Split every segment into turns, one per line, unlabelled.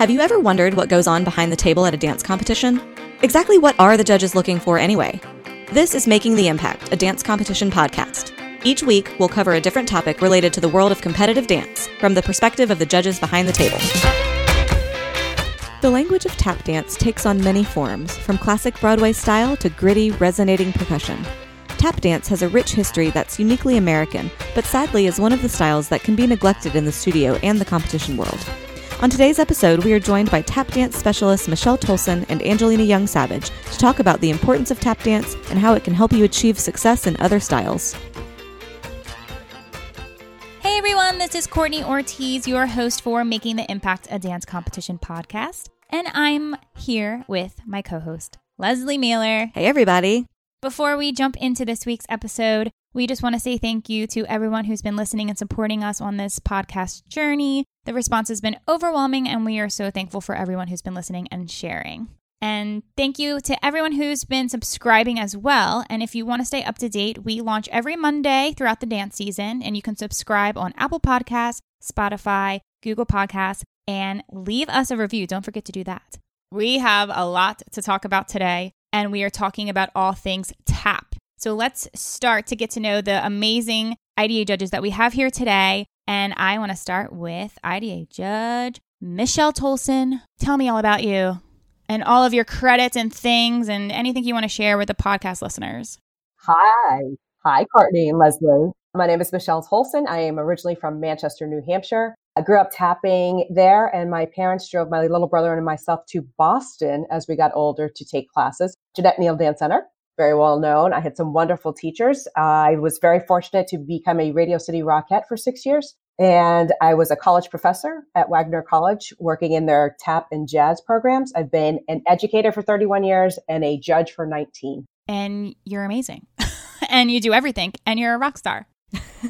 Have you ever wondered what goes on behind the table at a dance competition? Exactly what are the judges looking for anyway? This is Making the Impact, a dance competition podcast. Each week, we'll cover a different topic related to the world of competitive dance from the perspective of the judges behind the table. The language of tap dance takes on many forms, from classic Broadway style to gritty, resonating percussion. Tap dance has a rich history that's uniquely American, but sadly is one of the styles that can be neglected in the studio and the competition world. On today's episode, we are joined by tap dance specialists Michelle Tolson and Angelina Young Savage to talk about the importance of tap dance and how it can help you achieve success in other styles.
Hey everyone, this is Courtney Ortiz, your host for Making the Impact a Dance Competition podcast, and I'm here with my co host, Leslie Mailer.
Hey, everybody.
Before we jump into this week's episode, we just want to say thank you to everyone who's been listening and supporting us on this podcast journey. The response has been overwhelming, and we are so thankful for everyone who's been listening and sharing. And thank you to everyone who's been subscribing as well. And if you want to stay up to date, we launch every Monday throughout the dance season, and you can subscribe on Apple Podcasts, Spotify, Google Podcasts, and leave us a review. Don't forget to do that. We have a lot to talk about today, and we are talking about all things tap. So let's start to get to know the amazing IDA judges that we have here today. And I want to start with IDA judge Michelle Tolson. Tell me all about you and all of your credits and things and anything you want to share with the podcast listeners.
Hi. Hi, Courtney and Leslie. My name is Michelle Tolson. I am originally from Manchester, New Hampshire. I grew up tapping there, and my parents drove my little brother and myself to Boston as we got older to take classes. Jeannette Neill Dance Center, very well known. I had some wonderful teachers. I was very fortunate to become a Radio City Rockette for six years. And I was a college professor at Wagner College, working in their tap and jazz programs. I've been an educator for 31 years and a judge for 19.
And you're amazing. and you do everything, and you're a rock star.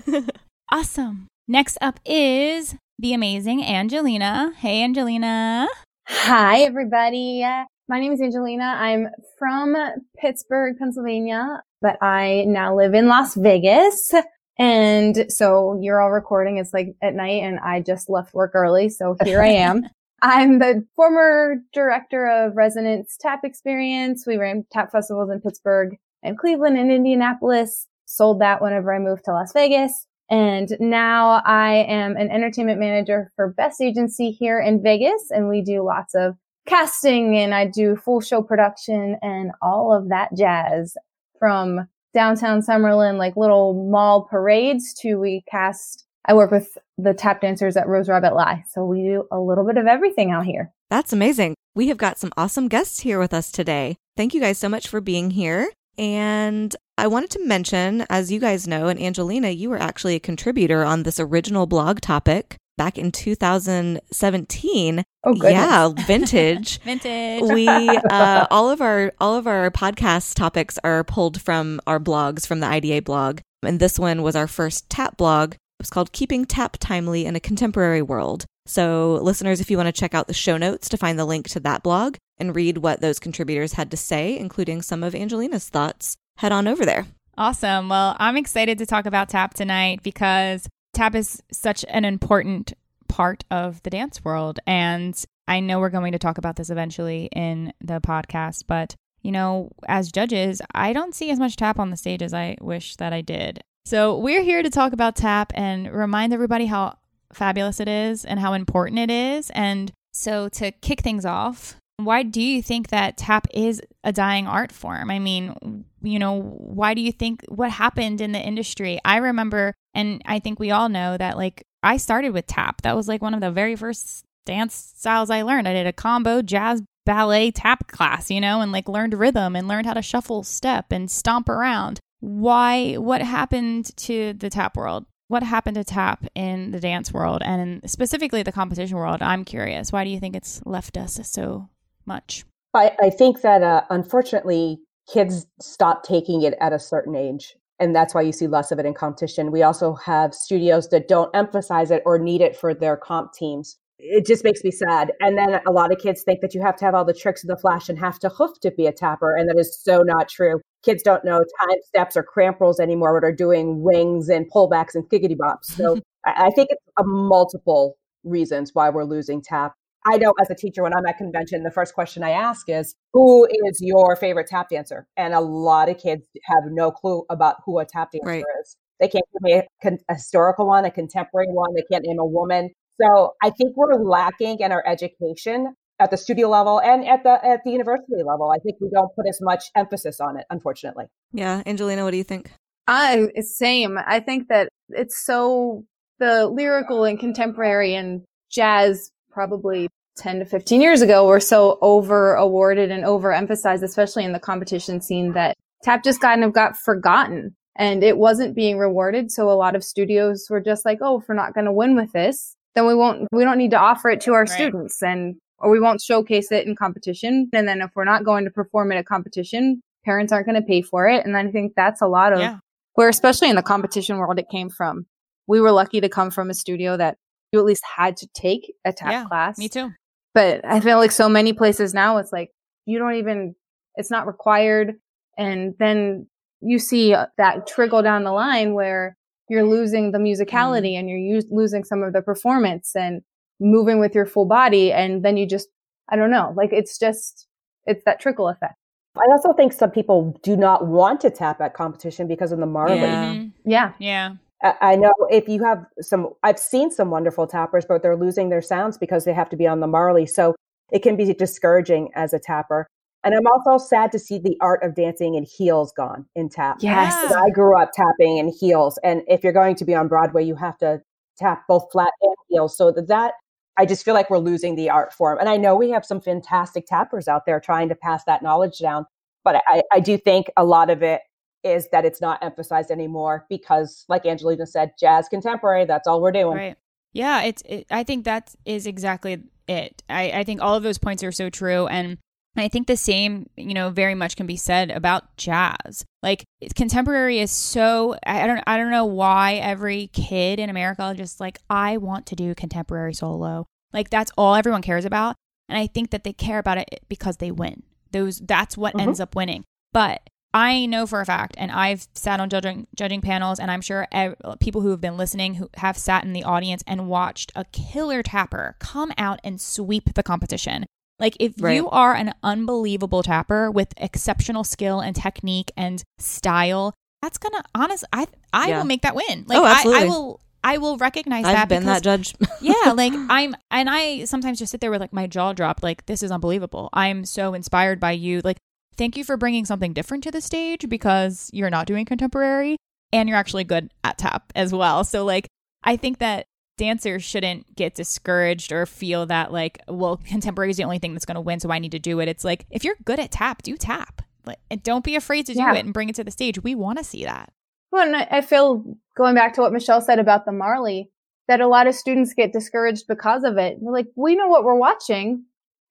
awesome. Next up is the amazing Angelina. Hey, Angelina.
Hi, everybody. My name is Angelina. I'm from Pittsburgh, Pennsylvania, but I now live in Las Vegas. And so you're all recording. It's like at night and I just left work early. So here I am. I'm the former director of Resonance Tap Experience. We ran tap festivals in Pittsburgh and Cleveland and Indianapolis. Sold that whenever I moved to Las Vegas. And now I am an entertainment manager for Best Agency here in Vegas. And we do lots of casting and I do full show production and all of that jazz from downtown Summerlin, like little mall parades to we cast. I work with the tap dancers at Rose Rabbit Lie. So we do a little bit of everything out here.
That's amazing. We have got some awesome guests here with us today. Thank you guys so much for being here. And I wanted to mention, as you guys know, and Angelina, you were actually a contributor on this original blog topic back in 2017.
Oh, goodness.
yeah, vintage.
Vintage.
we uh, all of our all of our podcast topics are pulled from our blogs from the IDA blog, and this one was our first tap blog. It was called "Keeping Tap Timely in a Contemporary World." So, listeners, if you want to check out the show notes to find the link to that blog and read what those contributors had to say, including some of Angelina's thoughts, head on over there.
Awesome. Well, I'm excited to talk about tap tonight because tap is such an important part of the dance world. And I know we're going to talk about this eventually in the podcast, but you know, as judges, I don't see as much tap on the stage as I wish that I did. So, we're here to talk about tap and remind everybody how fabulous it is and how important it is. And so, to kick things off, why do you think that tap is a dying art form? I mean, you know, why do you think what happened in the industry? I remember, and I think we all know that, like, I started with tap. That was like one of the very first dance styles I learned. I did a combo jazz ballet tap class, you know, and like learned rhythm and learned how to shuffle step and stomp around. Why, what happened to the tap world? What happened to tap in the dance world and specifically the competition world? I'm curious. Why do you think it's left us so much?
I, I think that uh, unfortunately, kids stop taking it at a certain age. And that's why you see less of it in competition. We also have studios that don't emphasize it or need it for their comp teams. It just makes me sad. And then a lot of kids think that you have to have all the tricks of the flash and have to hoof to be a tapper. And that is so not true. Kids don't know time steps or cramp rolls anymore, but are doing wings and pullbacks and giggity bops. So I think it's a multiple reasons why we're losing tap I know as a teacher, when I'm at convention, the first question I ask is, Who is your favorite tap dancer? And a lot of kids have no clue about who a tap dancer
Right.
is. They can't give me a, con- a historical one, a contemporary one. They can't name a woman. So I think we're lacking in our education at the studio level and at the at the university level. I think we don't put as much emphasis on it, unfortunately.
Yeah, Angelina, what do you think?
I same. I think that it's so the lyrical and contemporary and jazz probably 10 to 15 years ago were so over awarded and overemphasized, especially in the competition scene that tap just kind of got forgotten and it wasn't being rewarded. So a lot of studios were just like, Oh, if we're not going to win with this, then we won't, we don't need to offer it to our
Right.
students and, or we won't showcase it in competition. And then if we're not going to perform at a competition, parents aren't going to pay for it. And I think that's a lot of
Yeah.
where especially in the competition world it came from. We were lucky to come from a studio that you at least had to take a tap
Yeah,
class.
Me too.
But I feel like so many places now it's like you don't even it's not required and then you see uh, that trickle down the line where you're losing the musicality and you're us- losing some of the performance and moving with your full body and then you just I don't know, like it's just it's that trickle effect.
I also think some people do not want to tap at competition because of the Marley.
Yeah.
Yeah.
Yeah.
I know if you have some, I've seen some wonderful tappers, but they're losing their sounds because they have to be on the Marley. So it can be discouraging as a tapper. And I'm also sad to see the art of dancing in heels gone in tap.
Yes.
I grew up tapping in heels. And if you're going to be on Broadway, you have to tap both flat and heels. So that, that I just feel like we're losing the art form. And I know we have some fantastic tappers out there trying to pass that knowledge down. But I, I do think a lot of it is that it's not emphasized anymore because, like Angelina said, jazz contemporary, that's all we're doing.
Right. Yeah, it's. It, I think that is exactly it. I, I think all of those points are so true, and I think the same, you know, very much can be said about jazz. Like contemporary is so. I I don't. I don't know why every kid in America just like I want to do contemporary solo. Like that's all everyone cares about, and I think that they care about it because they win. Those. That's what
Mhm.
ends up winning. But I know for a fact, and I've sat on judging judging panels, and I'm sure ev- people who have been listening who have sat in the audience and watched a killer tapper come out and sweep the competition. Like if
Right.
you are an unbelievable tapper with exceptional skill and technique and style, that's gonna honest. I I
Yeah.
will make that win. Oh, like
Oh,
I, I will I will recognize
I've
that
been
because
that judge.
yeah, like I'm, and I sometimes just sit there with like my jaw dropped, like this is unbelievable. I'm so inspired by you. Like, thank you for bringing something different to the stage because you're not doing contemporary and you're actually good at tap as well. So, like, I think that dancers shouldn't get discouraged or feel that like, well, contemporary is the only thing that's going to win, so I need to do it. It's like if you're good at tap, do tap. Like, and don't be afraid to do
Yeah.
it and bring it to the stage. We want to see that.
Well, and I I feel going back to what Michelle said about the Marley, that a lot of students get discouraged because of it. They're like, we know what we're watching.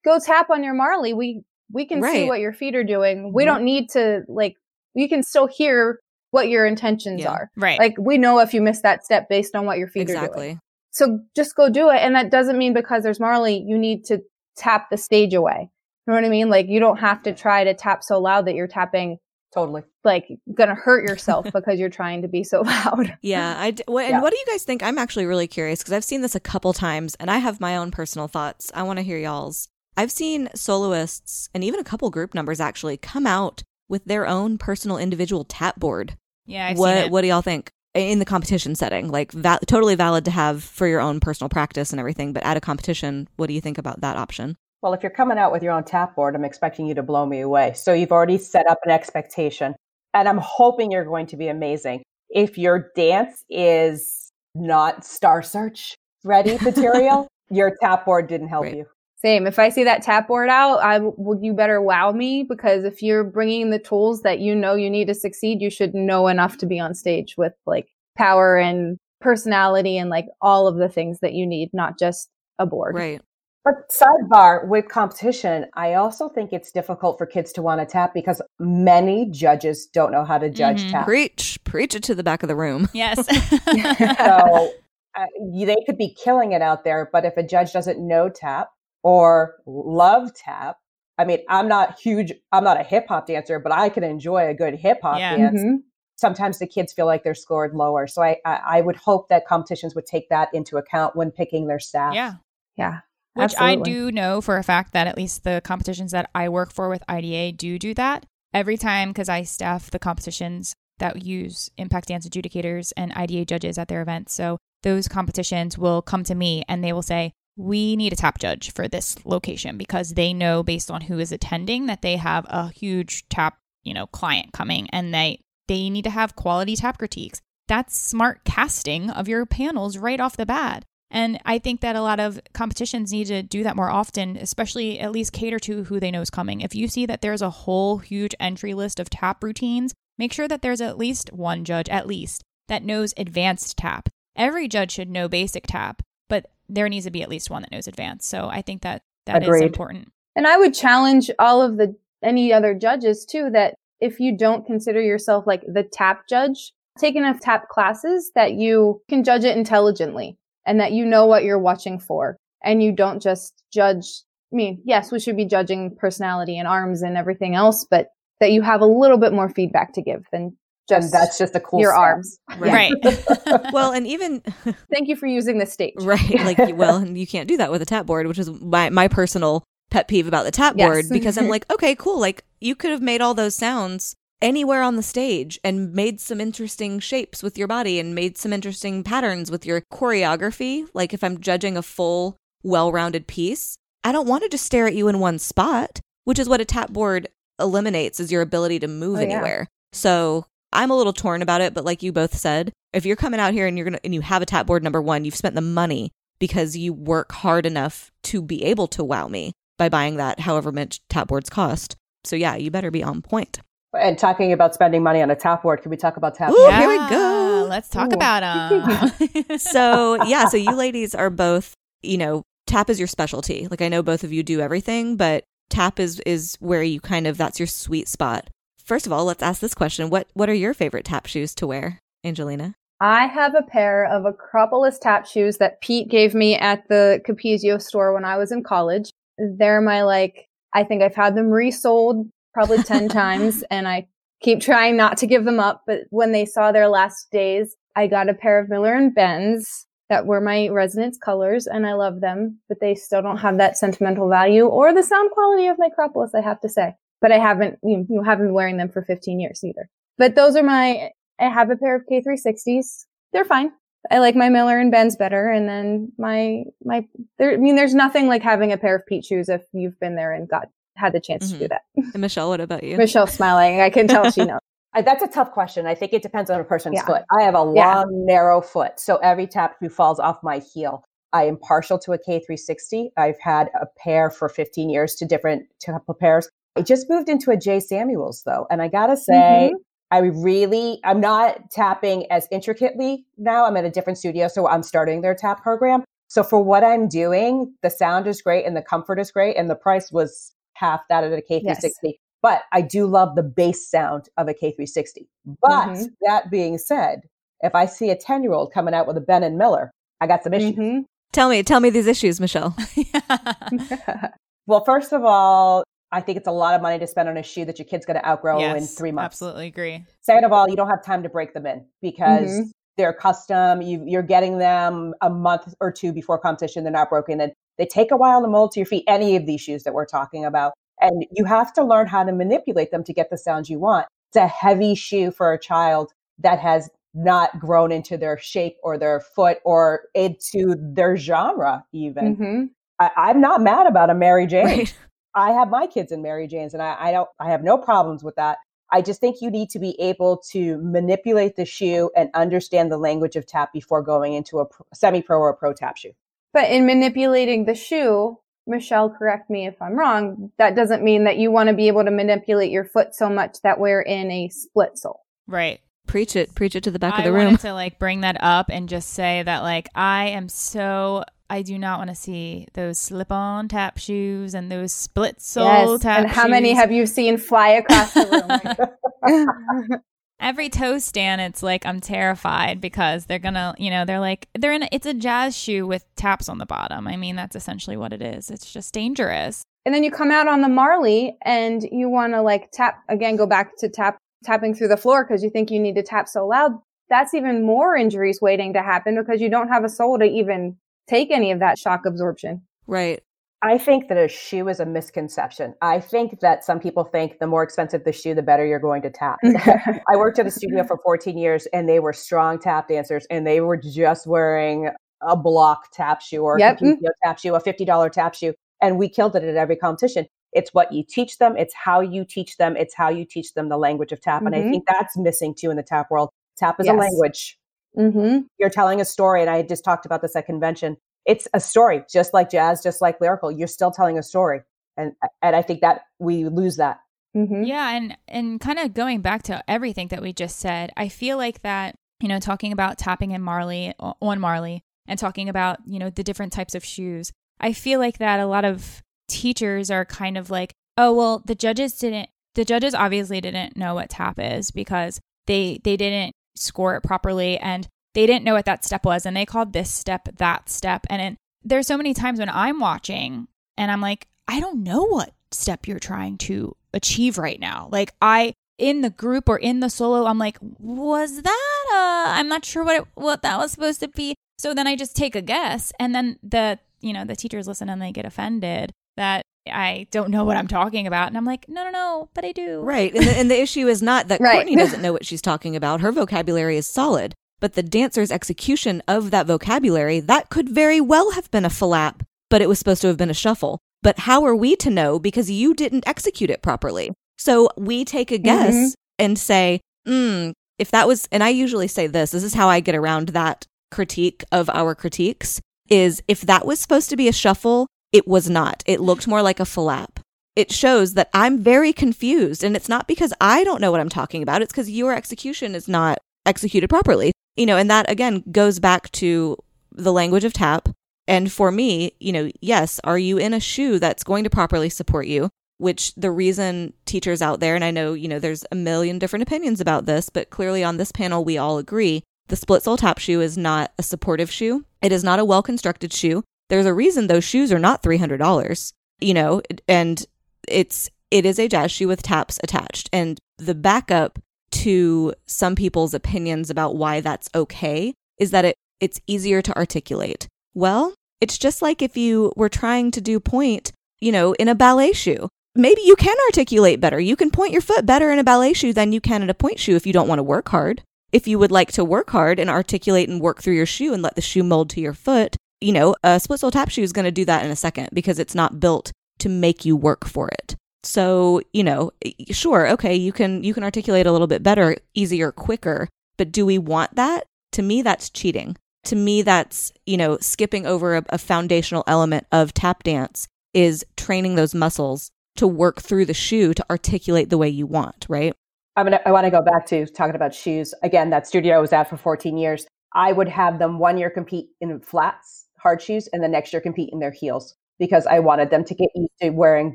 Go tap on your Marley. We we can see what your feet are doing. We
Mhm.
don't need to like. You can still hear what your intentions
Yeah.
are.
Right.
Like we know if you miss that step based on what your feet are doing.
exactly.
So just go do it. And that doesn't mean because there's Marley, you need to tap the stage away. You know what I mean? Like you don't have to try to tap so loud that you're tapping
Totally.
like gonna hurt yourself because you're trying to be so loud.
Yeah, I d- what, and
Yeah.
what do you guys think? I'm actually really curious because I've seen this a couple times and I have my own personal thoughts. I want to hear y'all's. I've seen soloists and even a couple group numbers actually come out with their own personal individual tap board.
yeah. I've
what
seen it.
what do y'all think in the competition setting? Like va- totally valid to have for your own personal practice and everything, but at a competition, what do you think about that option?
Well, if you're coming out with your own tap board, I'm expecting you to blow me away. So you've already set up an expectation, and I'm hoping you're going to be amazing. If your dance is not Star Search ready material, your tap board didn't help
Right.
you.
Same. If I see that tap board out, I will. You better wow me because if you're bringing the tools that you know you need to succeed, you should know enough to be on stage with like power and personality and like all of the things that you need, not just a board.
Right.
But sidebar with competition, I also think it's difficult for kids to want to tap because many judges don't know how to judge
Mhm.
tap.
Preach, preach it to the back of the room.
yes.
so uh, they could be killing it out there, but if a judge doesn't know tap or love tap, I mean, I'm not huge, I'm not a hip hop dancer, but I can enjoy a good hip hop
Yeah.
dance.
Mhm.
Sometimes the kids feel like they're scored lower. So I, I, I would hope that competitions would take that into account when picking their staff.
yeah.
Yeah.
Which I do know for a fact that at least the competitions that I work for with IDA do do that. Every time, because I staff the competitions that use impact dance adjudicators and IDA judges at their events. So those competitions will come to me and they will say, we need a tap judge for this location because they know based on who is attending that they have a huge tap, you know, client coming and they they need to have quality tap critiques. That's smart casting of your panels right off the bat. And I think that a lot of competitions need to do that more often, especially at least cater to who they know is coming. If you see that there's a whole huge entry list of tap routines, make sure that there's at least one judge, at least, that knows advanced tap. Every judge should know basic tap, but there needs to be at least one that knows advanced. So I think that that is
Agreed.
important.
And I would challenge all of the any other judges too that if you don't consider yourself like the tap judge, take enough tap classes that you can judge it intelligently and that you know what you're watching for and you don't just judge I mean, yes, we should be judging personality and arms and everything else, but that you have a little bit more feedback to give than
And that's just a cool
your
step.
arms.
Right.
well, and even
Thank you for using the stage.
right, like well, and you can't do that with a tap board, which is my my personal pet peeve about the tap
Yes.
board because I'm like, okay, cool, like you could have made all those sounds anywhere on the stage and made some interesting shapes with your body and made some interesting patterns with your choreography. Like if I'm judging a full, well-rounded piece, I don't want to just stare at you in one spot, which is what a tap board eliminates is your ability to move
Oh, yeah.
anywhere. So I'm a little torn about it, but like you both said, if you're coming out here and you're gonna and you have a tap board number one, you've spent the money because you work hard enough to be able to wow me by buying that however much tap boards cost. So yeah, you better be on point.
And talking about spending money on a tap board, can we talk about tap?
Ooh,
board?
here we go.
Let's talk
Ooh.
about them.
So yeah, so you ladies are both, you know, tap is your specialty. Like I know both of you do everything, but tap is is where you kind of that's your sweet spot. First of all, let's ask this question. What what are your favorite tap shoes to wear, Angelina?
I have a pair of Acropolis tap shoes that Pete gave me at the Capezio store when I was in college. They're my like, I think I've had them resold probably 10 times and I keep trying not to give them up. But when they saw their last days, I got a pair of Miller and Bens that were my resonance colors and I love them, but they still don't have that sentimental value or the sound quality of my Acropolis, I have to say. But I haven't, you know, haven't been wearing them for 15 years either. But those are my, I have a pair of K360s. They're fine. I like my Miller and Bens better. And then my, my, there, I mean, there's nothing like having a pair of Pete shoes if you've been there and got, had the chance
Mhm.
to do that.
And Michelle, what about you?
Michelle smiling. I can tell she knows.
Uh, That's a tough question. I think it depends on a person's
Yeah.
foot. I have a long,
Yeah.
narrow foot, so every tap shoe falls off my heel. I am partial to a K360. I've had a pair for 15 years, to different couple pairs. I just moved into a Jay Samuels though, and I gotta say, I really, I'm not tapping as intricately now. I'm at a different studio, so I'm starting their tap program. So for what I'm doing, the sound is great and the comfort is great, and the price was half that of a K360. But I do love the bass sound of a K360. But
Mhm.
that being said, if I see a 10 year old coming out with a Ben and Miller, I got some issues.
Mhm.
Tell me, tell me these issues, Michelle.
Well, first of all, I think it's a lot of money to spend on a shoe that your kid's going to outgrow in three months.
Absolutely agree.
Second of all, you don't have time to break them in because
Mhm.
they're custom. You, you're getting them a month or two before competition. They're not broken, and they take a while to mold to your feet. Any of these shoes that we're talking about, and you have to learn how to manipulate them to get the sounds you want. It's a heavy shoe for a child that has not grown into their shape or their foot or into their genre. Even
Mhm.
I, I'm not mad about a Mary Jane.
Right.
I have my kids in Mary Jane's and I, I don't I have no problems with that. I just think you need to be able to manipulate the shoe and understand the language of tap before going into a semi pro or a pro tap shoe.
But in manipulating the shoe, Michelle, correct me if I'm wrong, that doesn't mean that you want to be able to manipulate your foot so much that we're in a split sole.
Right.
Preach it, preach it to the back
I
of the room.
I wanted to like bring that up and just say that like I am so I do not want to see those slip-on tap shoes and those split sole tap shoes.
and how many have you seen fly across the room?
Every toe stand, it's like I'm terrified because they're gonna, you know, they're like they're in. A, it's a jazz shoe with taps on the bottom. I mean, that's essentially what it is. It's just dangerous.
and then you come out on the Marley and you want to like tap again, go back to tap tapping through the floor because you think you need to tap so loud. That's even more injuries waiting to happen because you don't have a sole to even take any of that shock absorption.
Right.
I think that a shoe is a misconception. I think that some people think the more expensive the shoe, the better you're going to tap. I worked at a studio for 14 years and they were strong tap dancers and they were just wearing a block tap shoe or
Yep.
a tap shoe, a $50 tap shoe. And we killed it at every competition. It's what you teach them. It's how you teach them. It's how you teach them the language of tap. And I
Mhm.
think that's missing too in the tap world. Tap is a language
hmm
you're telling a story and i just talked about this at convention. It's a story just like jazz just like lyrical. You're still telling a story and and i think that we lose that.
Hmm
Yeah, and and kind of going back to everything that we just said, I feel like that, you know, talking about tapping in Marley on Marley and talking about, you know, the different types of shoes. I feel like that a lot of teachers are kind of like, "Oh, well, the judges didn't the judges obviously didn't know what tap is because they they didn't score it properly and they didn't know what that step was and they called this step that step and it, there's so many times when I'm watching and I'm like, I don't know what step you're trying to achieve right now. Like I in the group or in the solo, I'm like, was that uh I'm not sure what it, what that was supposed to be. So then I just take a guess and then the you know, the teachers listen and they get offended that I don't know what I'm talking about. And I'm like, no, no, no, but I do.
Right. And the, and the issue is not that
Right.
Courtney doesn't know what she's talking about. Her vocabulary is solid, but the dancer's execution of that vocabulary, that could very well have been a flap, but it was supposed to have been a shuffle. But how are we to know because you didn't execute it properly? So we take a guess
Mhm.
and say, hmm, if that was, and I usually say this, this is how I get around that critique of our critiques, is if that was supposed to be a shuffle, it was not. It looked more like a flap it shows that I'm very confused. And it's not because I don't know what I'm talking about, it's because your execution is not executed properly. You know, and that again goes back to the language of tap. And for me, you know, yes, are you in a shoe that's going to properly support you? Which the reason teachers out there, and I know, you know, there's a million different opinions about this, but clearly on this panel, we all agree the split sole tap shoe is not a supportive shoe. It is not a well constructed shoe. There's a reason those shoes are not $300, you know, and it's it is a jazz shoe with taps attached. And the backup to some people's opinions about why that's okay is that it it's easier to articulate. Well it's just like if you were trying to do pointe you know in a ballet shoe. Maybe you can articulate better. You can point your foot better in a ballet shoe than you can in a pointe shoe if you don't want to work hard. If you would like to work hard and articulate and work through your shoe and let the shoe mold to your foot you know a split sole tap shoe is going to do that in a second because it's not built to make you work for it. So, you know, sure, okay, you can you can articulate a little bit better, easier, quicker, but do we want that? To me that's cheating. To me that's, you know, skipping over a, a foundational element of tap dance is training those muscles to work through the shoe to articulate the way you want, right?
I'm gonna, I want to go back to talking about shoes again. That studio I was at for 14 years. I would have them one year compete in flats, hard shoes, and the next year compete in their heels because I wanted them to get used to wearing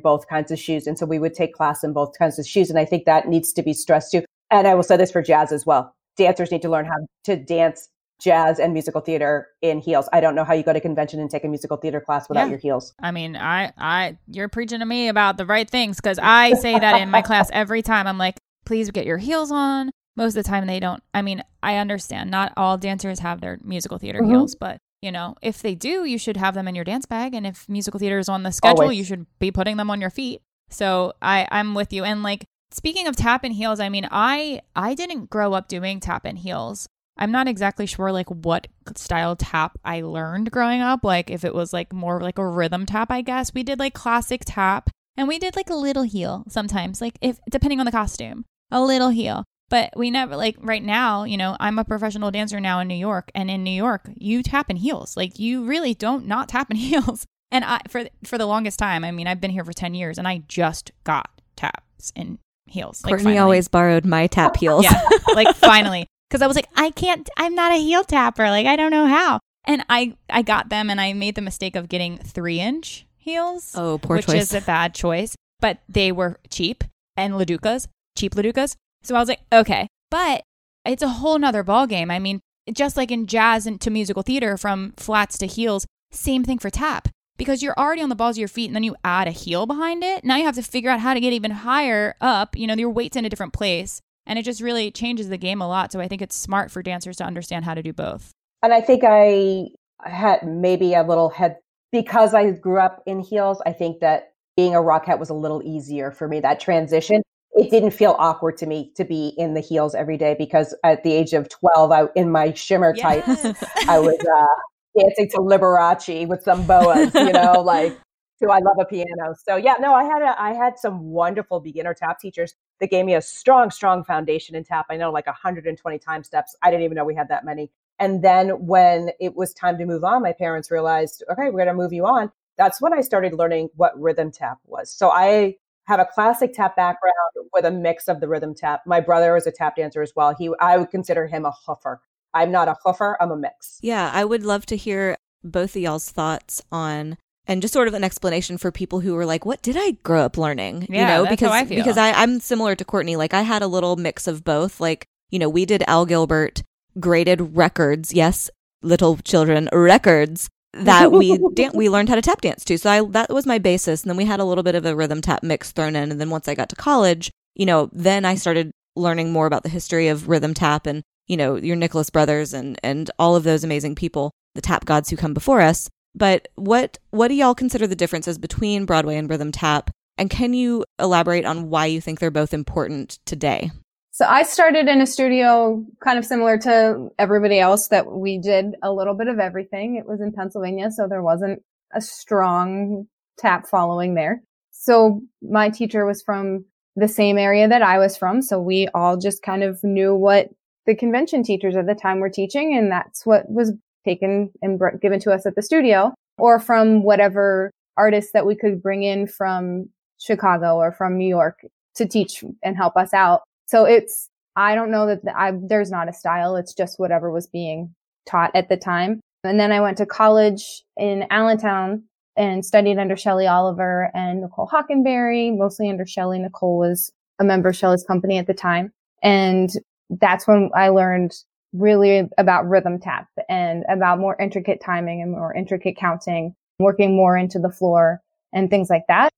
both kinds of shoes. And so we would take class in both kinds of shoes. And I think that needs to be stressed too. And I will say this for jazz as well. Dancers need to learn how to dance jazz and musical theater in heels. I don't know how you go to convention and take a musical theater class without
Yeah.
your heels.
I mean, I, I, you're preaching to me about the right things because I say that in my class every time. I'm like, please get your heels on. Most of the time, they don't. I mean, I understand not all dancers have their musical theater
Mhm.
heels, but you know, if they do, you should have them in your dance bag. And if musical theater is on the schedule,
Always.
you should be putting them on your feet. So I, I'm with you. And like speaking of tap and heels, I mean, I, I didn't grow up doing tap and heels. I'm not exactly sure like what style tap I learned growing up. Like if it was like more like a rhythm tap, I guess. We did like classic tap and we did like a little heel sometimes, like if depending on the costume, a little heel. But we never like right now, you know, I'm a professional dancer now in New York and in New York, you tap in heels. Like you really don't not tap in heels. And I for for the longest time, I mean, I've been here for 10 years and I just got taps in heels. Like,
Courtney
finally.
always borrowed my tap heels.
Yeah, like finally, because I was like, I can't. I'm not a heel tapper. Like I don't know how. And I I got them, and I made the mistake of getting three inch heels,
Oh, poor
which
choice.
is a bad choice. But they were cheap and LaDucas, cheap LaDucas. So I was like, okay, but it's a whole nother ball game. I mean, just like in jazz and to musical theater, from flats to heels, same thing for tap. Because you're already on the balls of your feet and then you add a heel behind it. Now you have to figure out how to get even higher up. You know, your weight's in a different place. And it just really changes the game a lot. So I think it's smart for dancers to understand how to do both.
And I think I had maybe a little head because I grew up in heels, I think that being a rockette was a little easier for me. That transition, it didn't feel awkward to me to be in the heels every day because at the age of 12, I, in my shimmer
Yes.
tights, I was uh, dancing to Liberace with some boas, you know, like, so I love a piano. So yeah, no, I had a, I had some wonderful beginner tap teachers that gave me a strong, strong foundation in tap. I know like 120 time steps. I didn't even know we had that many. And then when it was time to move on, my parents realized, okay, we're going to move you on. That's when I started learning what rhythm tap was. So I have a classic tap background with a mix of the rhythm tap. My brother was a tap dancer as well. He, I would consider him a hoofer. I'm not a hoofer. I'm a mix.
Yeah, I would love to hear both of y'all's thoughts on and just sort of an explanation for people who were like, "What did I grow up learning?"
Yeah,
you know,
that's
because
how I feel.
because I, I'm similar to Courtney. Like I had a little mix of both. Like you know, we did Al Gilbert graded records. Yes, little children records that we dan- we learned how to tap dance to. So I, that was my basis, and then we had a little bit of a rhythm tap mix thrown in. And then once I got to college, you know, then I started learning more about the history of rhythm tap and you know your Nicholas Brothers and and all of those amazing people, the tap gods who come before us. But what what do y'all consider the differences between Broadway and rhythm tap? And can you elaborate on why you think they're both important today?
So I started in a studio kind of similar to everybody else that we did a little bit of everything. It was in Pennsylvania, so there wasn't a strong tap following there. So my teacher was from the same area that I was from. So we all just kind of knew what the convention teachers at the time were teaching. And that's what was taken and given to us at the studio or from whatever artists that we could bring in from Chicago or from New York to teach and help us out. So it's, I don't know that I, there's not a style. It's just whatever was being taught at the time. And then I went to college in Allentown and studied under Shelley Oliver and Nicole Hockenberry, mostly under Shelley. Nicole was a member of Shelley's company at the time. And that's when I learned really about rhythm tap and about more intricate timing and more intricate counting, working more into the floor and things like that.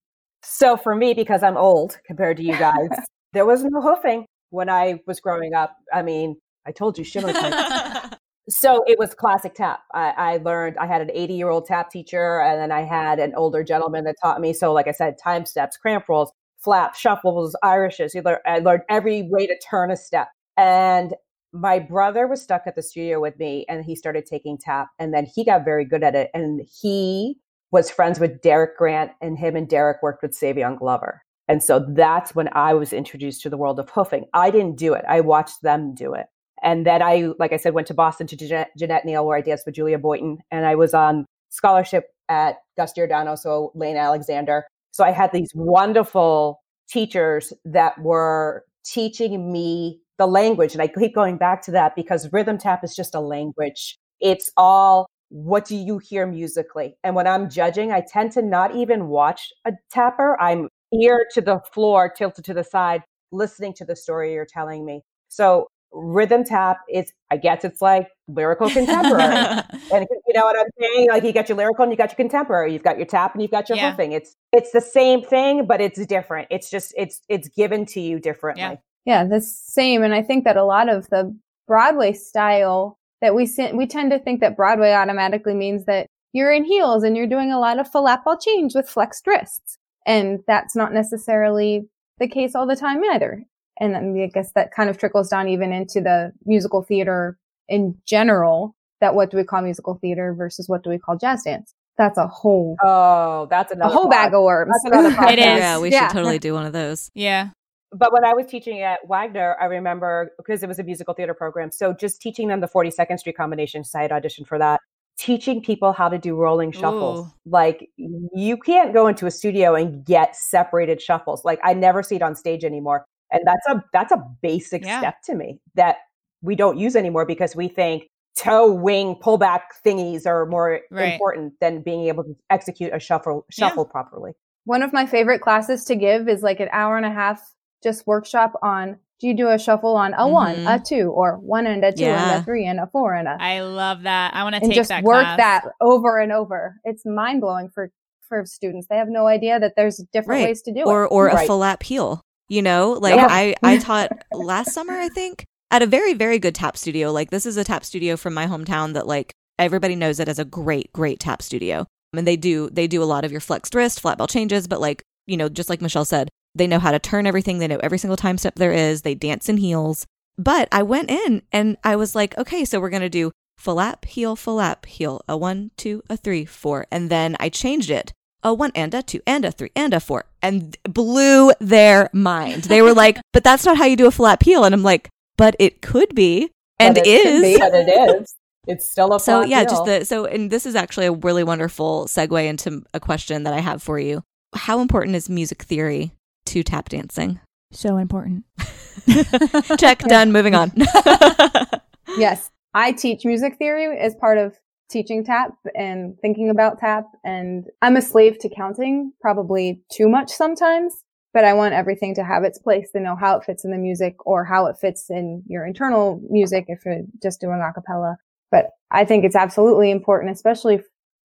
So for me, because I'm old compared to you guys, there was no hoofing when I was growing up. I mean, I told you shimmer. So it was classic tap. I, I learned, I had an 80 year old tap teacher and then I had an older gentleman that taught me. So, like I said, time steps, cramp rolls, flaps, shuffles, Irishes. You learn, I learned every way to turn a step. And my brother was stuck at the studio with me and he started taking tap and then he got very good at it. And he was friends with Derick Grant and him and Derick worked with Savion Glover. And so that's when I was introduced to the world of hoofing. I didn't do it. I watched them do it. And then I, like I said, went to Boston to Jeannette, Jeannette Neill, where I danced with Julia Boynton. And I was on scholarship at Gus Giordano, so Lane Alexander. So I had these wonderful teachers that were teaching me the language. And I keep going back to that because rhythm tap is just a language. It's all what do you hear musically? And when I'm judging, I tend to not even watch a tapper. I'm ear to the floor, tilted to the side, listening to the story you're telling me. So rhythm tap is i guess it's like lyrical contemporary and you know what i'm saying like you got your lyrical and you got your contemporary you've got your tap and you've got your
Yeah.
hoofing it's it's the same thing but it's different it's just it's it's given to you differently
Yeah.
Yeah, the same. And I think that a lot of the Broadway style that we se- we tend to think that Broadway automatically means that you're in heels and you're doing a lot of flap ball change with flexed wrists. And that's not necessarily the case all the time either. And then I guess that kind of trickles down even into the musical theater in general, that what do we call musical theater versus what do we call jazz dance? That's a whole,
oh that's
a
another
whole bag of worms.
That's another.
It is.
Yeah, we
Yeah.
should totally do one of those.
yeah.
but when I was teaching at Wagner, I remember because it was a musical theater program. So just teaching them the 42nd Street combination, so I had auditioned for that. Teaching people how to do rolling shuffles.
Ooh.
Like you can't go into a studio and get separated shuffles. Like I never see it on stage anymore. And that's a that's a basic
Yeah.
step to me that we don't use anymore because we think toe wing pullback thingies are more
Right.
important than being able to execute a shuffle
Yeah.
shuffle properly.
One of my favorite classes to give is like an hour and a half just workshop on do you do a shuffle on a one,
Mhm.
a two, or one and a two
Yeah.
and a three and a four and a
I love that. I want to take
just
that
work
class.
that over and over. It's mind blowing for for students. They have no idea that there's different
Right.
ways to do
or
it.
or a
Right.
full lap heel. You know, like
Yeah.
I I taught last summer, I think, at a very very good tap studio. Like this is a tap studio from my hometown that like everybody knows it as a great great tap studio. and they do they do a lot of your flexed wrist, flat ball changes, but like, you know, just like Michelle said, they know how to turn everything. They know every single time step there is. They dance in heels. But I went in and I was like, okay, so we're going to do flap, heel, flap, heel, a one, two, a three, four. And then I changed it a one and a two and a three and a four and blew their mind. They were like, but that's not how you do a flap heel. And I'm like, but it could be and
But it
is.
be, but it is. It's still a
So yeah,
heel.
just the so and this is actually a really wonderful segue into a question that I have for you. How important is music theory to tap dancing?
So important.
Check done. Moving on.
Yes. I teach music theory as part of teaching tap and thinking about tap. And I'm a slave to counting, probably too much sometimes, but I want everything to have its place to know how it fits in the music or how it fits in your internal music if you're just doing a cappella. But I think it's absolutely important, especially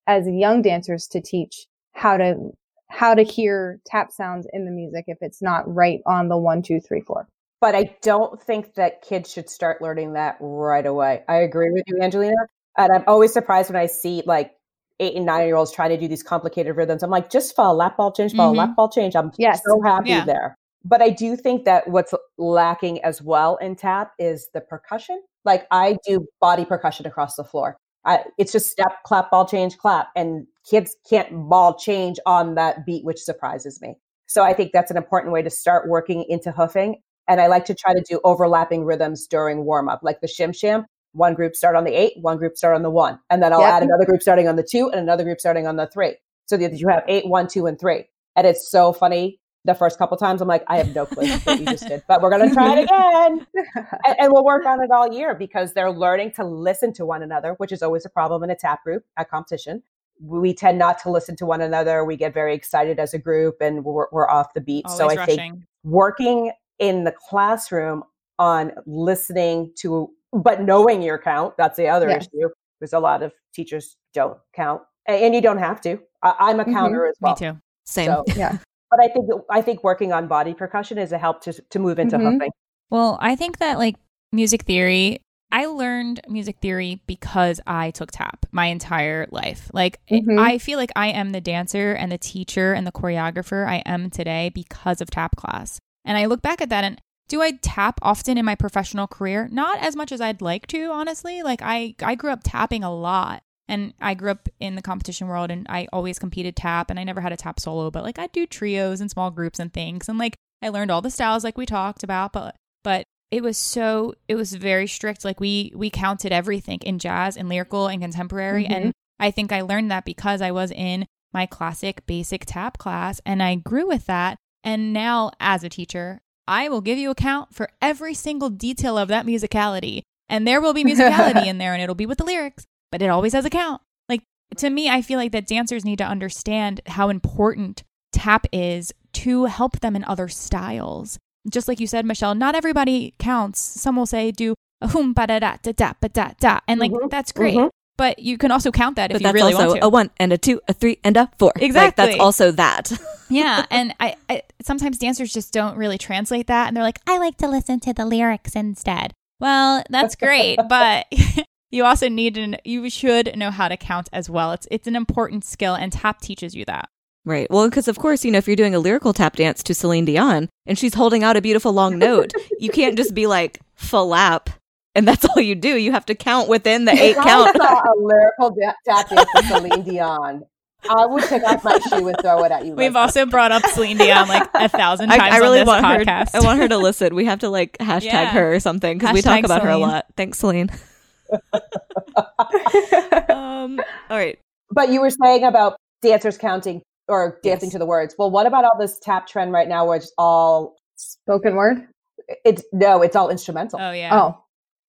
as young dancers to teach how to, how to hear tap sounds in the music if it's not right on the one, two, three, four.
but I don't think that kids should start learning that right away. I agree with you, Angelina. And I'm always surprised when I see like eight and nine year olds trying to do these complicated rhythms. I'm like, just follow lap ball change, follow
Mhm.
lap ball change. I'm
Yes.
so happy
Yeah.
there. But I do think that what's lacking as well in tap is the percussion. Like I do body percussion across the floor. I, it's just step, clap, ball change, clap. And kids can't ball change on that beat, which surprises me. So I think that's an important way to start working into hoofing. And I like to try to do overlapping rhythms during warm up, like the shim sham. One group start on the eight, one group start on the one. And then I'll
Yep.
add another group starting on the two and another group starting on the three. So that you have eight, one, two, and three. And it's so funny. The first couple times I'm like, I have no clue what you just did, but we're going to try it again. and, and we'll work on it all year because they're learning to listen to one another, which is always a problem in a tap group at competition. We tend not to listen to one another. We get very excited as a group and we're, we're off the beat.
Always
so I
rushing.
think working in the classroom on listening to, but knowing your count, that's the other
Yes.
issue because a lot of teachers don't count and you don't have to. I, I'm a
Mhm.
counter as well.
Me too.
Same.
So,
Yeah.
But I think I think working on body percussion is a help to to move into
Mhm.
hoofing.
Well, I think that like music theory, I learned music theory because I took tap my entire life. Like
Mhm.
I feel like I am the dancer and the teacher and the choreographer I am today because of tap class. And I look back at that and do I tap often in my professional career? Not as much as I'd like to, honestly. Like I I grew up tapping a lot. And I grew up in the competition world and I always competed tap and I never had a tap solo, but like I do trios and small groups and things. And like I learned all the styles like we talked about, but but it was so it was very strict like we we counted everything in jazz and lyrical and contemporary
Mhm.
and i think i learned that because i was in my classic basic tap class and i grew with that and now as a teacher i will give you a count for every single detail of that musicality and there will be musicality in there and it'll be with the lyrics but it always has a count like to me i feel like that dancers need to understand how important tap is to help them in other styles just like you said, Michelle, not everybody counts. Some will say do a hum ba da da da da ba da da, and like
Mhm,
that's great.
mhm.
But you can also count that if
but
you really want to.
a one and a two, a three and a four. Like,
Exactly.
that's also that.
yeah, and I, I sometimes dancers just don't really translate that, and they're like, I like to listen to the lyrics instead. Well, that's great, but you also need to. You should know how to count as well. It's it's an important skill, and tap teaches you that.
Right. Well, because of course, you know, if you're doing a lyrical tap dance to Celine Dion and she's holding out a beautiful long note, you can't just be like flap and that's all you do. You have to count within the eight
If I
count.
saw a lyrical da- tap dance with Celine Dion, I would take off my shoe and throw it at you.
We've
Leslie.
also brought up Celine Dion like a thousand times
I really
on this
want
podcast.
her. I want her to listen. We have to like hashtag
Yeah.
her or something because we talk
Hashtag
about her a lot. Thanks, Celine. Um, all right.
But you were saying about dancers counting or dancing
Yes.
to the words. Well, what about all this tap trend right now where it's all
Spoken word?
it's no, it's all instrumental.
oh yeah.
Oh,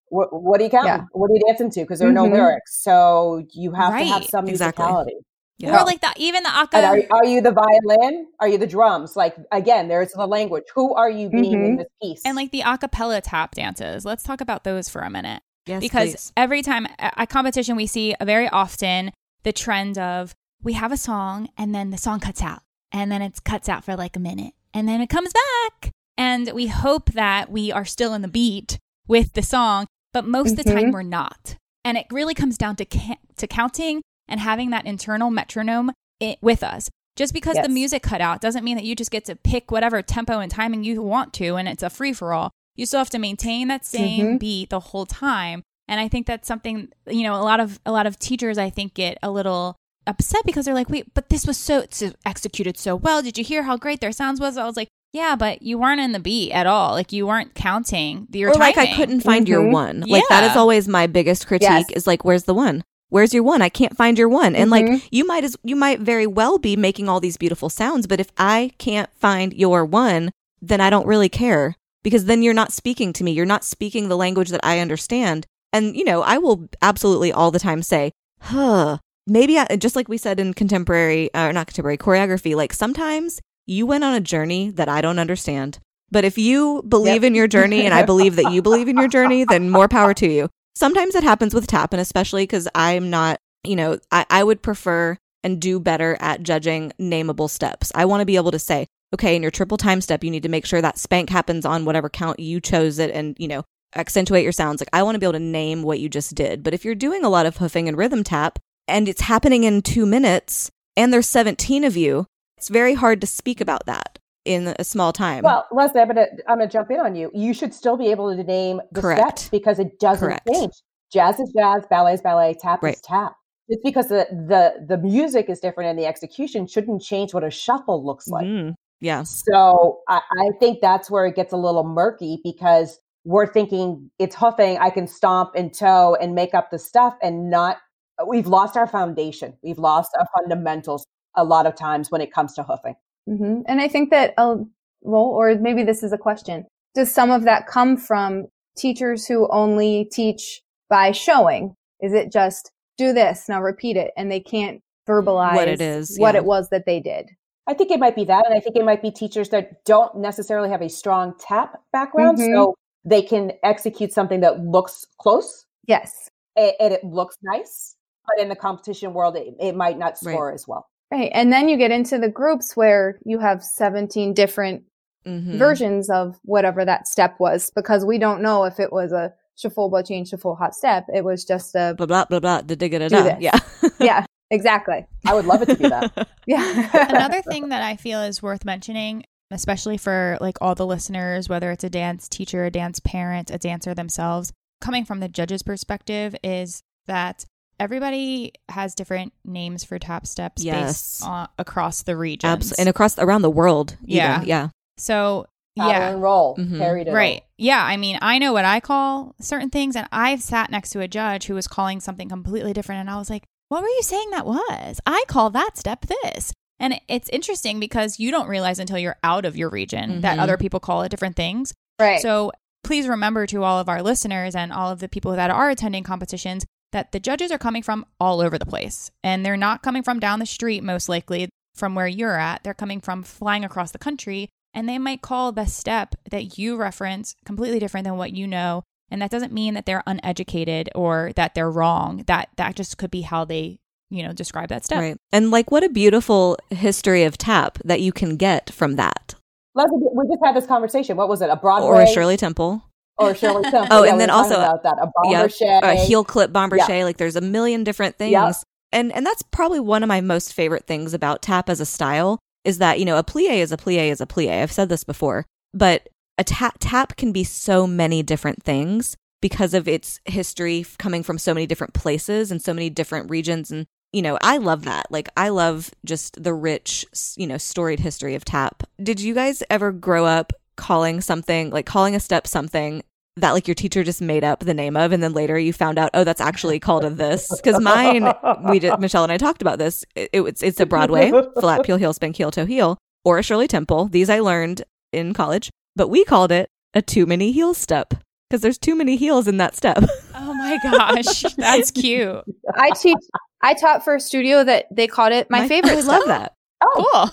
what, what are you counting?
Yeah.
What are you dancing to? Because there are no
Mhm.
lyrics, so you have to have
Right,
some
exactly.
musicality.
Yeah.
Or like the even the aka.
And are, are you the violin? Are you the drums? Like again, there's the language. Who are you being in
Mhm.
this piece?
and like the acapella tap dances. Let's talk about those for a minute.
Yes,
because
please.
every time at competition we see very often the trend of we have a song and then the song cuts out and then it cuts out for like a minute and then it comes back and we hope that we are still in the beat with the song but most of the time
Mhm.
we're not and it really comes down to ca- to counting and having that internal metronome i- with us. Just because
Yes.
the music cut out doesn't mean that you just get to pick whatever tempo and timing you want to and it's a free for all. You still have to maintain that same
Mhm.
beat the whole time. And I think that's something, you know, a lot of a lot of teachers I think get a little upset because they're like, "Wait, but this was so it's executed so well. Did you hear how great their sounds was?" I was like, "Yeah, but you weren't in the beat at all. Like you weren't counting the your
or like I couldn't find your
Mhm.
one. Like that is always my biggest critique
Yes.
is like where's the one? Where's your one? I can't find your one. And like
Mhm.
you might as you might very well be making all these beautiful sounds, but if I can't find your one, then I don't really care because then you're not speaking to me. You're not speaking the language that I understand. And you know, I will absolutely all the time say, "Huh, maybe I, just like we said in contemporary or not contemporary choreography, like sometimes you went on a journey that I don't understand. But if you believe
Yep.
in your journey and I believe that you believe in your journey, then more power to you. Sometimes it happens with tap, and especially because I'm not, you know, I, I would prefer and do better at judging nameable steps. I want to be able to say, okay, in your triple time step, you need to make sure that spank happens on whatever count you chose it and, you know, accentuate your sounds. Like I want to be able to name what you just did. But if you're doing a lot of hoofing and rhythm tap and it's happening in two minutes and there's 17 of you, it's very hard to speak about that in a small time.
Well, Leslie, I'm gonna I'm gonna jump in on you. You should still be able to name the
Correct.
steps because it doesn't
Correct.
change. Jazz is jazz, ballet is ballet, tap
Right.
is tap. It's because the, the the music is different and the execution shouldn't change what a shuffle looks like.
Mm, yeah.
So I, I think that's where it gets a little murky because we're thinking it's hoofing. I can stomp and toe and make up the stuff and not. We've lost our foundation. We've lost our fundamentals a lot of times when it comes to hoofing.
hmm And I think that, uh, well, or maybe this is a question. Does some of that come from teachers who only teach by showing? Is it just do this, now repeat it, and they can't verbalize
What it is,
what
yeah.
it was that they did?
I think it might be that, and I think it might be teachers that don't necessarily have a strong tap background,
Mhm.
so they can execute something that looks close
Yes.
a- and it looks nice, but in the competition world, it, it might not
Right.
score as well.
Right. And then you get into the groups where you have 17 different
Mhm.
versions of whatever that step was because we don't know if it was a shuffle but change shuffle hot step. It was just a,
Blah blah blah blah. Da da da da. Yeah.
yeah, exactly.
I would love it to be that.
Yeah.
Another thing that I feel is worth mentioning, especially for like all the listeners, whether it's a dance teacher, a dance parent, a dancer themselves, coming from the judge's perspective, is that everybody has different names for tap steps
Yes.
based on, across the region.
Abs- and across around the world. even.
Yeah.
Yeah.
so
Paddle
yeah,
and roll,
Mhm.
carried it.
Right. Yeah. I mean, I know what I call certain things, and I've sat next to a judge who was calling something completely different, and I was like, "What were you saying that was? I call that step this." And it's interesting because you don't realize until you're out of your region that
Mhm.
other people call it different things.
right.
So please remember to all of our listeners and all of the people that are attending competitions that the judges are coming from all over the place. And they're not coming from down the street, most likely from where you're at. They're coming from flying across the country. And they might call the step that you reference completely different than what you know. And that doesn't mean that they're uneducated or that they're wrong. That that just could be how they, you know, describe that step.
Right. And like what a beautiful history of tap that you can get from that.
Leslie, we just had this conversation. What was it? A Broadway
Or a Shirley Temple.
or Shirley Temple?
Oh,
Yeah,
and then also,
about that a
yeah, A heel clip bombershay. Like there's a million different things.
Yeah.
And and that's probably one of my most favorite things about tap as a style is that, you know, a plie is a plie is a plie. I've said this before, but a tap tap can be so many different things because of its history coming from so many different places and so many different regions. And you know, I love that. Like I love just the rich, you know, storied history of tap. Did you guys ever grow up calling something like calling a step something that like your teacher just made up the name of and then later you found out oh that's actually called a this? Because mine we did michelle and i talked about this. It, it's it's a broadway flat peel heel spin heel toe heel or a shirley temple. These i learned in college but we called it a too many heel step because there's too many heels in that step
Oh my gosh. That's cute.
I teach, I taught for a studio that they called it my, favorite
i
step.
love that oh.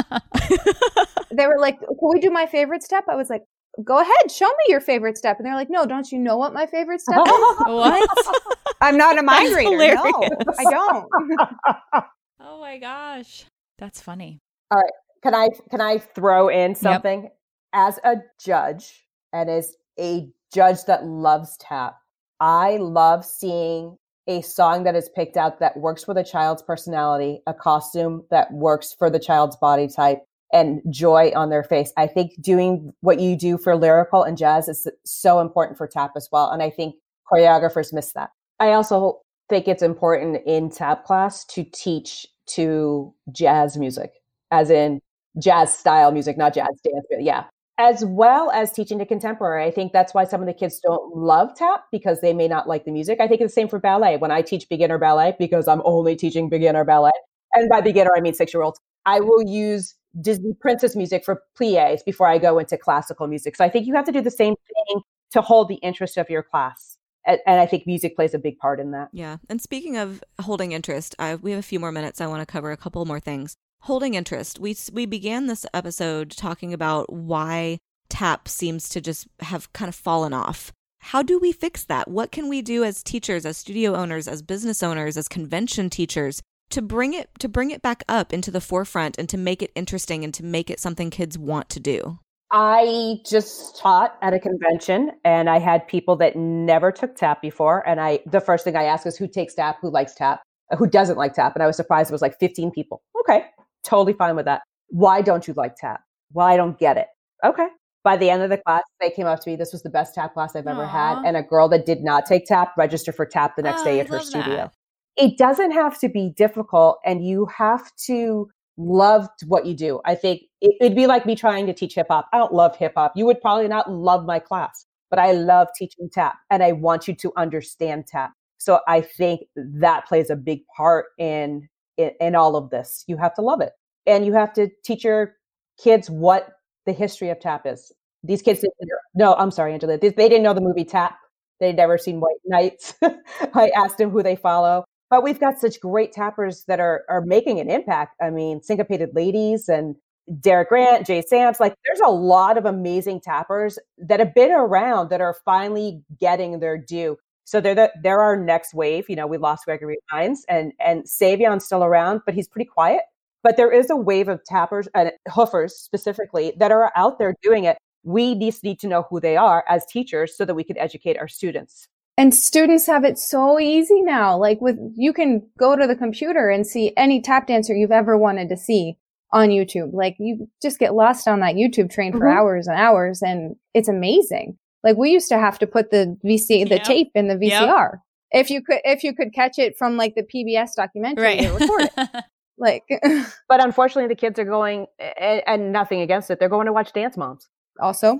Cool.
They were like, can we do my favorite step? I was like, go ahead, show me your favorite step. And they're like, no, don't you know what my favorite step is?
what?
I'm not a mind
That's
reader.
hilarious.
No, I don't.
Oh my gosh. That's funny.
All right, can I can I throw in something as a judge and as a judge that loves tap? I love seeing a song that is picked out that works for a child's personality, a costume that works for the child's body type, and joy on their face. I think doing what you do for lyrical and jazz is so important for tap as well. And I think choreographers miss that. I also think it's important in tap class to teach to jazz music, as in jazz style music, not jazz dance. Yeah, as well as teaching to contemporary. I think that's why some of the kids don't love tap because they may not like the music. I think it's the same for ballet. When I teach beginner ballet, because I'm only teaching beginner ballet, and by beginner, I mean six year olds, I will use Disney princess music for plies before I go into classical music. So I think you have to do the same thing to hold the interest of your class. And, and I think music plays a big part in that.
Yeah. And speaking of holding interest, I, we have a few more minutes. I want to cover a couple more things holding interest. We we began this episode talking about why tap seems to just have kind of fallen off. How do we fix that? What can we do as teachers, as studio owners, as business owners, as convention teachers to bring it to bring it back up into the forefront and to make it interesting and to make it something kids want to do?
I just taught at a convention and I had people that never took tap before and I the first thing I asked is who takes tap, who likes tap, who doesn't like tap and I was surprised it was like 15 people. Okay. Totally fine with that. Why don't you like tap? Well, I don't get it. Okay. By the end of the class, they came up to me. This was the best tap class I've ever Aww. had. And a girl that did not take tap registered for tap the next oh, day at her studio. That. It doesn't have to be difficult, and you have to love what you do. I think it, it'd be like me trying to teach hip hop. I don't love hip hop. You would probably not love my class, but I love teaching tap, and I want you to understand tap. So I think that plays a big part in in, in all of this. You have to love it. And you have to teach your kids what the history of tap is. These kids didn't no, I'm sorry, Angela. They, they didn't know the movie Tap. They'd never seen White Nights. I asked them who they follow. But we've got such great tappers that are are making an impact. I mean, Syncopated Ladies and Derick Grant, Jay Sams, like there's a lot of amazing tappers that have been around that are finally getting their due. So they're the, they're our next wave. You know, we lost Gregory Hines and and Savion's still around, but he's pretty quiet. But there is a wave of tappers and hoofers specifically that are out there doing it. We just need to know who they are as teachers so that we can educate our students.
And students have it so easy now. Like with, you can go to the computer and see any tap dancer you've ever wanted to see on YouTube. Like you just get lost on that YouTube train for mm-hmm. hours and hours and it's amazing. Like we used to have to put the VC, the yep. tape in the VCR. Yep. If you could, if you could catch it from like the PBS documentary, right. record it. like,
but unfortunately, the kids are going, and, and, nothing against it. They're going to watch Dance Moms.
Also,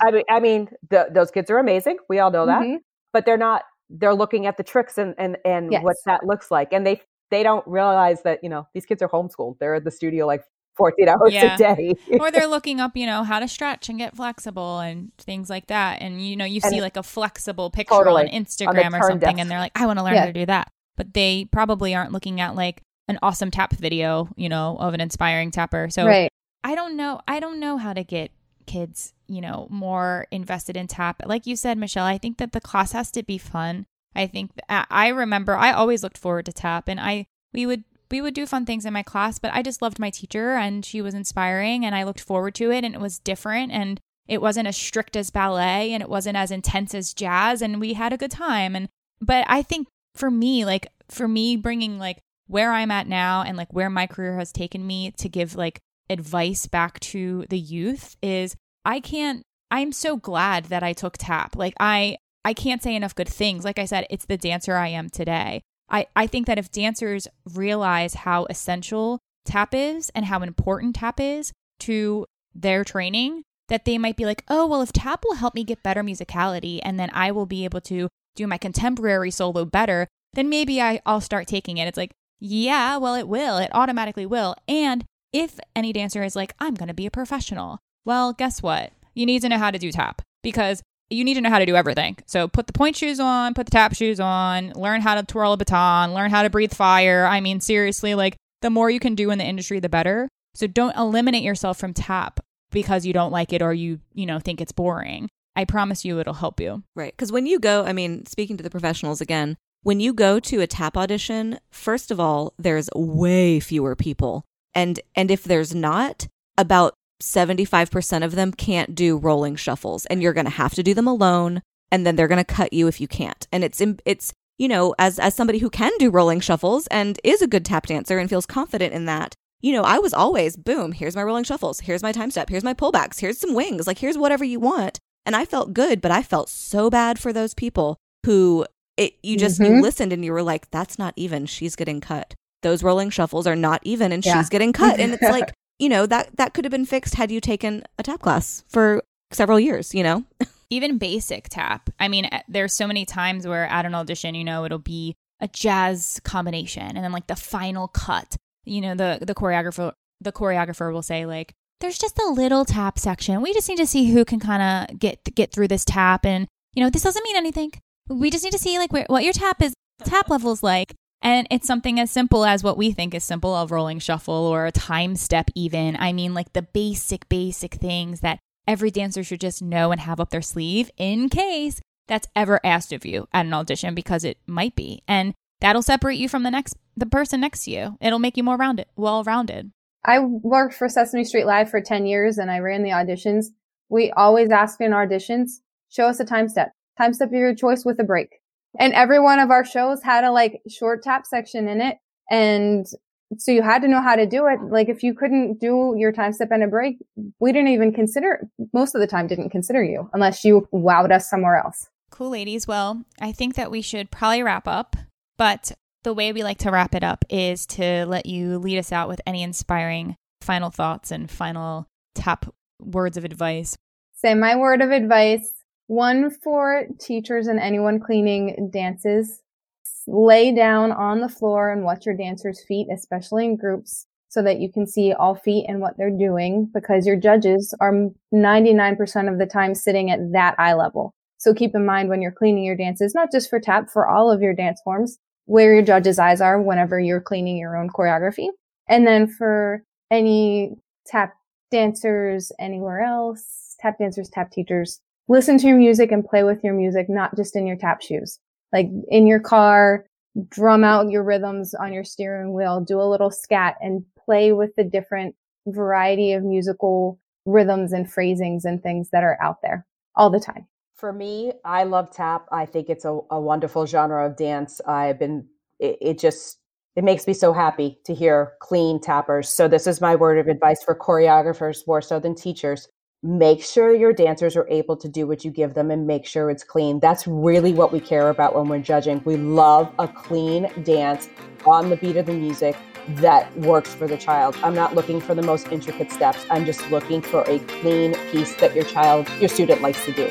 I mean, I mean, the, those kids are amazing. We all know that, mm-hmm. but they're not. They're looking at the tricks and and and yes. what that looks like, and they they don't realize that you know these kids are homeschooled. They're at the studio like 14 hours yeah. a day.
or they're looking up, you know, how to stretch and get flexible and things like that. And, you know, you and see like a flexible picture totally. on Instagram on or something, desk. and they're like, I want to learn yeah. how to do that. But they probably aren't looking at like an awesome tap video, you know, of an inspiring tapper. So right. I don't know. I don't know how to get kids, you know, more invested in tap. Like you said, Michelle, I think that the class has to be fun. I think I remember I always looked forward to tap and I we would we would do fun things in my class, but I just loved my teacher and she was inspiring and I looked forward to it and it was different and it wasn't as strict as ballet and it wasn't as intense as jazz and we had a good time and but I think for me like for me bringing like where I'm at now and like where my career has taken me to give like advice back to the youth is I can't I'm so glad that I took tap. Like I I can't say enough good things. Like I said, it's the dancer I am today. I, I think that if dancers realize how essential tap is and how important tap is to their training, that they might be like, oh, well, if tap will help me get better musicality and then I will be able to do my contemporary solo better, then maybe I, I'll start taking it. It's like, yeah, well, it will. It automatically will. And if any dancer is like, I'm going to be a professional, well, guess what? You need to know how to do tap because you need to know how to do everything. So put the pointe shoes on, put the tap shoes on, learn how to twirl a baton, learn how to breathe fire. I mean, seriously, like the more you can do in the industry, the better. So don't eliminate yourself from tap because you don't like it or you, you know, think it's boring. I promise you it'll help you.
Right. Because when you go, I mean, speaking to the professionals again, when you go to a tap audition, first of all, there's way fewer people. And and if there's not, about 75% of them can't do rolling shuffles and you're going to have to do them alone and then they're going to cut you if you can't. And it's it's you know, as as somebody who can do rolling shuffles and is a good tap dancer and feels confident in that, you know, I was always boom, here's my rolling shuffles, here's my time step, here's my pullbacks, here's some wings, like here's whatever you want. And I felt good, but I felt so bad for those people who it you just
Mhm.
you listened and you were like, that's not even, she's getting cut. Those rolling shuffles are not even and
Yeah.
she's getting cut. And it's like, you know, that that could have been fixed had you taken a tap class for several years, you know?
even basic tap. I mean, eh, there's so many times where at an audition, you know, it'll be a jazz combination and then like the final cut, you know, the the choreographer the choreographer will say like there's just a little tap section. We just need to see who can kind of get get through this tap and you know, this doesn't mean anything. We just need to see like where, what your tap is tap levels like. And it's something as simple as what we think is simple of rolling shuffle or a time step even. I mean like the basic basic things that every dancer should just know and have up their sleeve in case that's ever asked of you at an audition because it might be. And that'll separate you from the next the person next to you. It'll make you more rounded, well rounded.
I worked for Sesame Street Live for 10 years and I ran the auditions. We always ask in auditions, show us a time step. Time step of your choice with a break. And every one of our shows had a like short tap section in it. And so you had to know how to do it. Like if you couldn't do your time step and a break, we didn't even consider, most of the time didn't consider you unless you wowed us somewhere else.
Cool ladies. Well, I think that we should probably wrap up, but the way we like to wrap it up is to let you lead us out with any inspiring final thoughts and final tap words of advice.
Say my word of advice. One for teachers and anyone cleaning dances. Lay down on the floor and watch your dancers' feet, especially in groups, so that you can see all feet and what they're doing because your judges are 99% of the time sitting at that eye level. So keep in mind when you're cleaning your dances, not just for tap, for all of your dance forms, where your judges' eyes are whenever you're cleaning your own choreography. And then for any tap dancers anywhere else, tap dancers, tap teachers, listen to your music and play with your music, not just in your tap shoes. Like in your car, drum out your rhythms on your steering wheel, do a little scat and play with the different variety of musical rhythms and phrasings and things that are out there all the time.
For me, I love tap. I think it's a, a wonderful genre of dance. I've been, it, it just, it makes me so happy to hear clean tappers. So this is my word of advice for choreographers more so than teachers. Make sure your dancers are able to do what you give them and make sure it's clean. That's really what we care about when we're judging. We love a clean dance on the beat of the music that works for the child. I'm not looking for the most intricate steps. I'm just looking for a clean piece that your child, your student likes to do.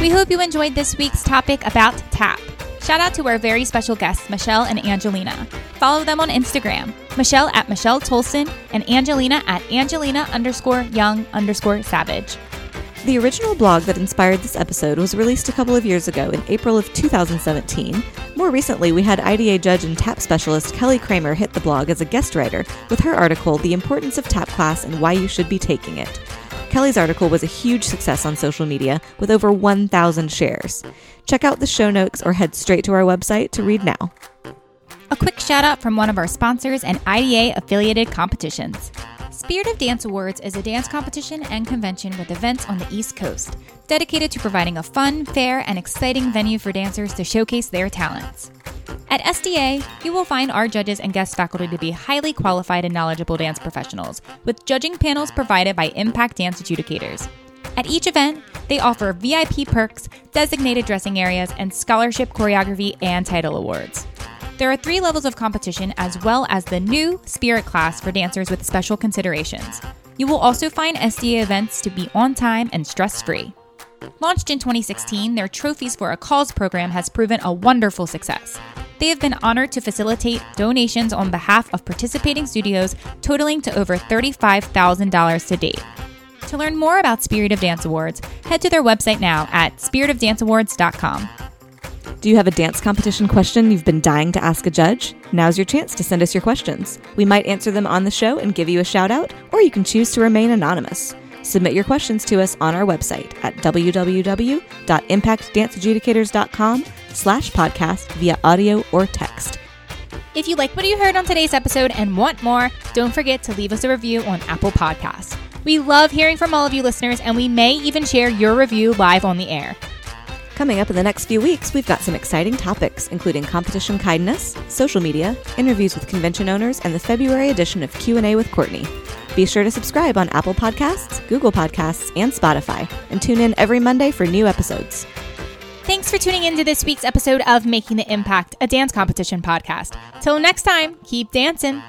We hope you enjoyed this week's topic about tap. Shout out to our very special guests, Michelle and Angelina. Follow them on Instagram, Michelle at Michelle Tolson and Angelina at Angelina underscore young underscore savage.
The original blog that inspired this episode was released a couple of years ago in April of 2017. More recently, we had IDA judge and tap specialist Kelly Kramer hit the blog as a guest writer with her article, The Importance of Tap Class and Why You Should Be Taking It. Kelly's article was a huge success on social media with over 1,000 shares. Check out the show notes or head straight to our website to read now.
A quick shout out from one of our sponsors and IDA affiliated competitions. Spirit of Dance Awards is a dance competition and convention with events on the East Coast, dedicated to providing a fun, fair, and exciting venue for dancers to showcase their talents. At SDA, you will find our judges and guest faculty to be highly qualified and knowledgeable dance professionals, with judging panels provided by Impact Dance adjudicators. At each event, they offer VIP perks, designated dressing areas, and scholarship choreography and title awards. There are three levels of competition, as well as the new Spirit class for dancers with special considerations. You will also find SDA events to be on time and stress free. Launched in 2016, their Trophies for a Cause program has proven a wonderful success. They have been honored to facilitate donations on behalf of participating studios, totaling to over $35,000 to date. To learn more about Spirit of Dance Awards, head to their website now at spiritofdanceawards.com.
Do you have a dance competition question you've been dying to ask a judge? Now's your chance to send us your questions. We might answer them on the show and give you a shout out, or you can choose to remain anonymous. Submit your questions to us on our website at www.impactdanceadjudicators.com slash podcast via audio or text.
If you like what you heard on today's episode and want more, don't forget to leave us a review on Apple Podcasts. We love hearing from all of you listeners, and we may even share your review live on the air.
Coming up in the next few weeks, we've got some exciting topics, including competition kindness, social media, interviews with convention owners, and the February edition of Q&A with Courtney. Be sure to subscribe on Apple Podcasts, Google Podcasts, and Spotify, and tune in every Monday for new episodes.
Thanks for tuning in to this week's episode of Making the Impact, a dance competition podcast. Till next time, keep dancing.